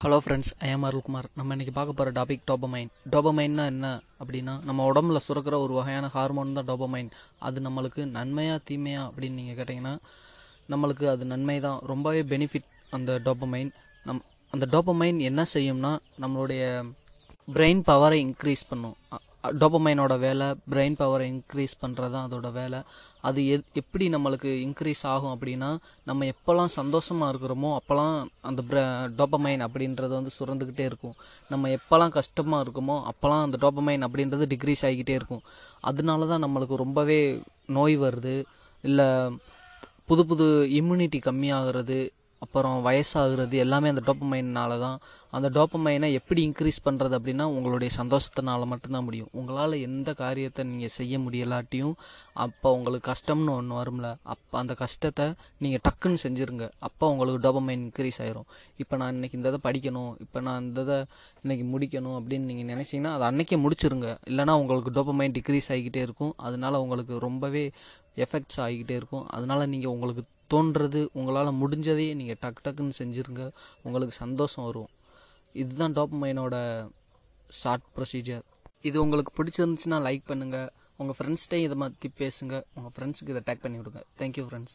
Hello friends IIM Arulkumar நம்ம இன்றைக்கி பார்க்க போகிற டாபிக் டோபமைன் டோபமைன்னா என்ன அப்படின்னா நம்ம உடம்புல சுரக்கிற ஒரு வகையான ஹார்மோன் தான் டோபமைன் அது நம்மளுக்கு நன்மையா தீமையா அப்படின்னு நீங்கள் கேட்டிங்கன்னா நம்மளுக்கு அது நன்மை தான். ரொம்பவே பெனிஃபிட் அந்த டோபமைன் நம் அந்த டோபமைன் என்ன செய்யும்னா நம்மளுடைய பிரெயின் பவரை இன்க்ரீஸ் பண்ணும். டோபமைனோட வேலை பிரெயின் பவரை இன்க்ரீஸ் பண்ணுறது தான் அதோட வேலை. அது எத் எப்படி நம்மளுக்கு இன்க்ரீஸ் ஆகும் அப்படின்னா நம்ம எப்போல்லாம் சந்தோஷமாக இருக்கிறோமோ அப்போல்லாம் அந்த ப்ர டோபமைன் அப்படின்றது வந்து சுரந்துக்கிட்டே இருக்கும். நம்ம எப்போல்லாம் கஷ்டமாக இருக்குமோ அப்போல்லாம் அந்த டோபமைன் அப்படின்றது டிக்ரீஸ் ஆகிக்கிட்டே இருக்கும். அதனால தான் நம்மளுக்கு ரொம்பவே நோய் வருது. இல்லை புது புது இம்யூனிட்டி கம்மியாகிறது. அப்புறம் வயசாகிறது எல்லாமே அந்த டோப்பமைனால தான் அந்த டோப்பமைனை எப்படி இன்க்ரீஸ் பண்ணுறது அப்படின்னா உங்களுடைய சந்தோஷத்தினால மட்டும்தான் முடியும். உங்களால் எந்த காரியத்தை நீங்கள் செய்ய முடியலாட்டியும் அப்போ உங்களுக்கு கஷ்டம்னு ஒன்று வரும்ல அப்போ அந்த கஷ்டத்தை நீங்கள் டக்குன்னு செஞ்சுருங்க. அப்போ உங்களுக்கு டோப்பமைன் இன்க்ரீஸ் ஆயிரும். இப்போ நான் இன்னைக்கு இந்த இதை படிக்கணும் இப்போ நான் இந்த இதை இன்றைக்கி முடிக்கணும் அப்படின்னு நீங்கள் நினச்சிங்கன்னா அதை அன்றைக்கே முடிச்சிருங்க. இல்லைனா உங்களுக்கு டோப்பமைன் டிக்ரீஸ் ஆகிக்கிட்டே இருக்கும். அதனால உங்களுக்கு ரொம்பவே எஃபெக்ட்ஸ் ஆகிக்கிட்டே இருக்கும். அதனால் நீங்கள் உங்களுக்கு தோன்றது உங்களால் முடிஞ்சதையே நீங்கள் டக்கு டக்குன்னு செஞ்சுருங்க. உங்களுக்கு சந்தோஷம் வரும். இதுதான் டாப் மைனோட ஷார்ட் ப்ரொசீஜர் இது உங்களுக்கு பிடிச்சிருந்துச்சுன்னா லைக் பண்ணுங்கள் உங்கள் ஃப்ரெண்ட்ஸ்கிட்டையும் இதை மாற்றி பேசுங்க. உங்கள் ஃப்ரெண்ட்ஸுக்கு இதை டேக் பண்ணி விடுங்க. Thank you friends